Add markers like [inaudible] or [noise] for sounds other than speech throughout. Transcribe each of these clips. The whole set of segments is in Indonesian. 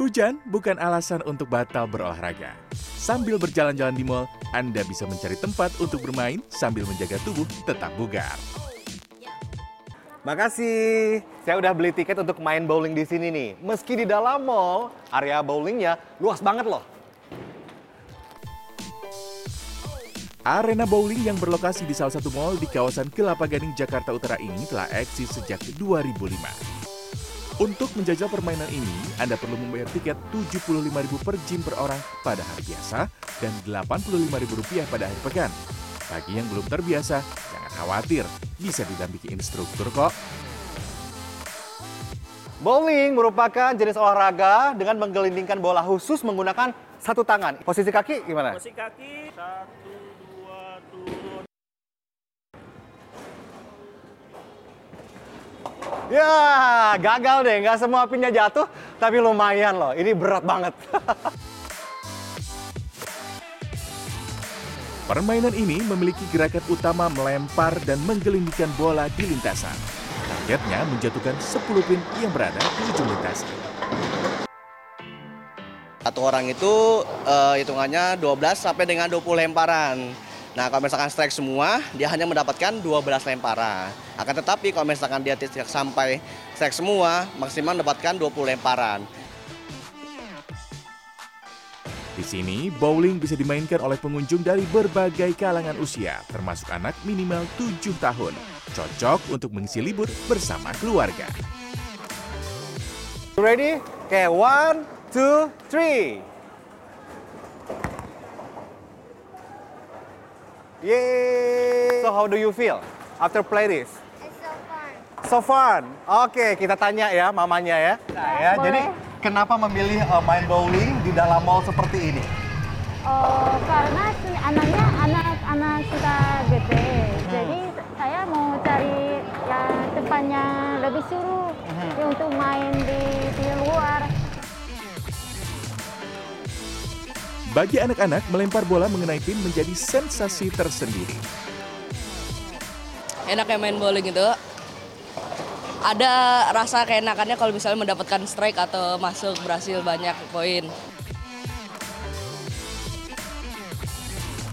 Hujan bukan alasan untuk batal berolahraga. Sambil berjalan-jalan di mall, Anda bisa mencari tempat untuk bermain sambil menjaga tubuh tetap bugar. Makasih. Saya udah beli tiket untuk main bowling di sini nih. Meski di dalam mall, area bowlingnya luas banget loh. Arena bowling yang berlokasi di salah satu mall di kawasan Kelapa Gading, Jakarta Utara ini telah eksis sejak 2005. Untuk menjajal permainan ini, Anda perlu membayar tiket Rp75.000 per gym per orang pada hari biasa dan Rp85.000 pada hari pekan. Bagi yang belum terbiasa, jangan khawatir, bisa didampingi instruktur kok. Bowling merupakan jenis olahraga dengan menggelindingkan bola khusus menggunakan satu tangan. Posisi kaki gimana? Posisi kaki, satu, Ya, gagal deh. Nggak semua pinnya jatuh, tapi lumayan loh. Ini berat banget. [laughs] Permainan ini memiliki gerakan utama melempar dan menggelindingkan bola di lintasan. Targetnya menjatuhkan 10 pin yang berada di ujung lintasan. Satu orang itu uh, hitungannya 12 sampai dengan 20 lemparan. Nah, kalau misalkan strike semua, dia hanya mendapatkan 12 lemparan. Akan tetapi kalau misalkan dia tidak sampai strike semua, maksimal mendapatkan 20 lemparan. Di sini, bowling bisa dimainkan oleh pengunjung dari berbagai kalangan usia, termasuk anak minimal 7 tahun. Cocok untuk mengisi libur bersama keluarga. Ready? Oke, one, two, three. Yay! So how do you feel after play this? It's so fun. So fun. Oke, kita tanya ya mamanya ya. Nah, ya, Boleh. jadi kenapa memilih uh, main bowling di dalam mall seperti ini? Oh, karena si- anaknya anak-anak suka gede. Jadi saya mau cari yang tempatnya lebih seru ya, untuk main di, di luar. Bagi anak-anak, melempar bola mengenai pin menjadi sensasi tersendiri. enak ya main bowling itu ada rasa keenakannya kalau misalnya mendapatkan strike atau masuk berhasil banyak poin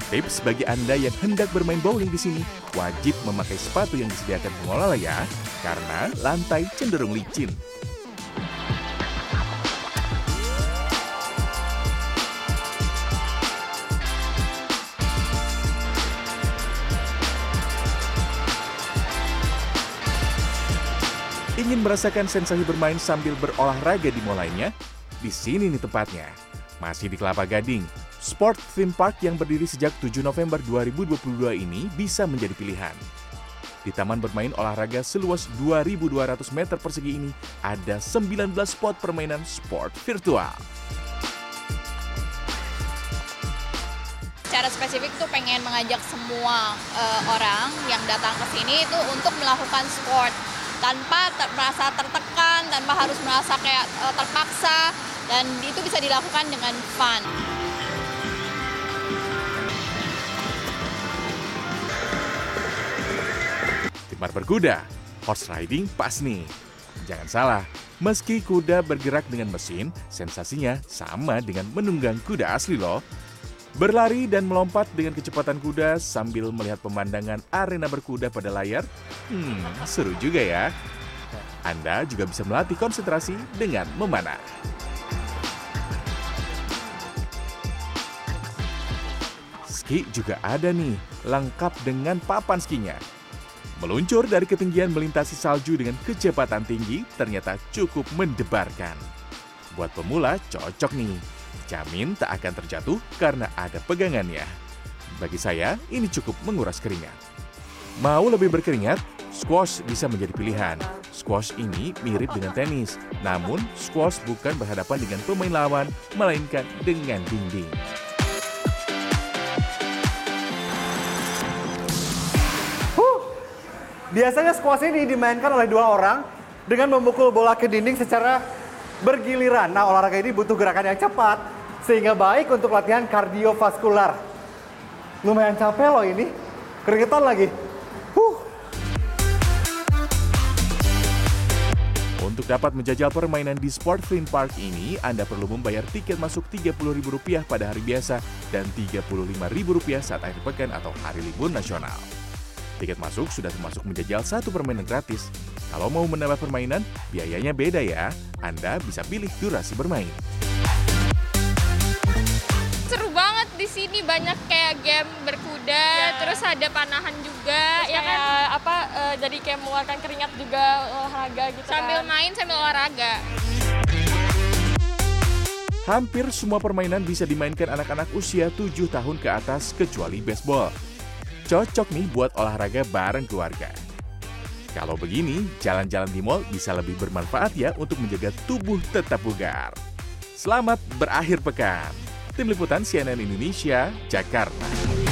Tips bagi Anda yang hendak bermain bowling di sini, wajib memakai sepatu yang disediakan pengelola ya, karena lantai cenderung licin. Ingin merasakan sensasi bermain sambil berolahraga di mall lainnya? Di sini nih tempatnya. Masih di Kelapa Gading, Sport Theme Park yang berdiri sejak 7 November 2022 ini bisa menjadi pilihan. Di taman bermain olahraga seluas 2.200 meter persegi ini, ada 19 spot permainan sport virtual. secara spesifik tuh pengen mengajak semua eh, orang yang datang ke sini itu untuk melakukan sport tanpa ter- merasa tertekan, tanpa harus merasa kayak eh, terpaksa dan itu bisa dilakukan dengan fun. Timar berkuda, horse riding pas nih. Jangan salah, meski kuda bergerak dengan mesin, sensasinya sama dengan menunggang kuda asli loh. Berlari dan melompat dengan kecepatan kuda sambil melihat pemandangan arena berkuda pada layar, hmm, seru juga ya. Anda juga bisa melatih konsentrasi dengan memanah. Ski juga ada nih, lengkap dengan papan skinya. Meluncur dari ketinggian melintasi salju dengan kecepatan tinggi ternyata cukup mendebarkan. Buat pemula cocok nih. Jamin tak akan terjatuh karena ada pegangannya. Bagi saya, ini cukup menguras keringat. Mau lebih berkeringat? Squash bisa menjadi pilihan. Squash ini mirip dengan tenis, namun squash bukan berhadapan dengan pemain lawan, melainkan dengan dinding. Biasanya squash ini dimainkan oleh dua orang dengan memukul bola ke dinding secara bergiliran. Nah, olahraga ini butuh gerakan yang cepat sehingga baik untuk latihan kardiovaskular. Lumayan capek loh ini. Keringetan lagi. Huh. Untuk dapat menjajal permainan di Sport Theme Park ini, Anda perlu membayar tiket masuk Rp30.000 pada hari biasa dan Rp35.000 saat akhir pekan atau hari libur nasional. Tiket masuk sudah termasuk menjajal satu permainan gratis. Kalau mau menambah permainan, biayanya beda ya. Anda bisa pilih durasi bermain. Di sini banyak kayak game berkuda terus ada panahan juga ya kan apa jadi kayak mengeluarkan keringat juga olahraga gitu sambil main sambil olahraga Hampir semua permainan bisa dimainkan anak-anak usia 7 tahun ke atas kecuali baseball. Cocok nih buat olahraga bareng keluarga. Kalau begini, jalan-jalan di mall bisa lebih bermanfaat ya untuk menjaga tubuh tetap bugar. Selamat berakhir pekan. Tim Liputan CNN Indonesia, Jakarta.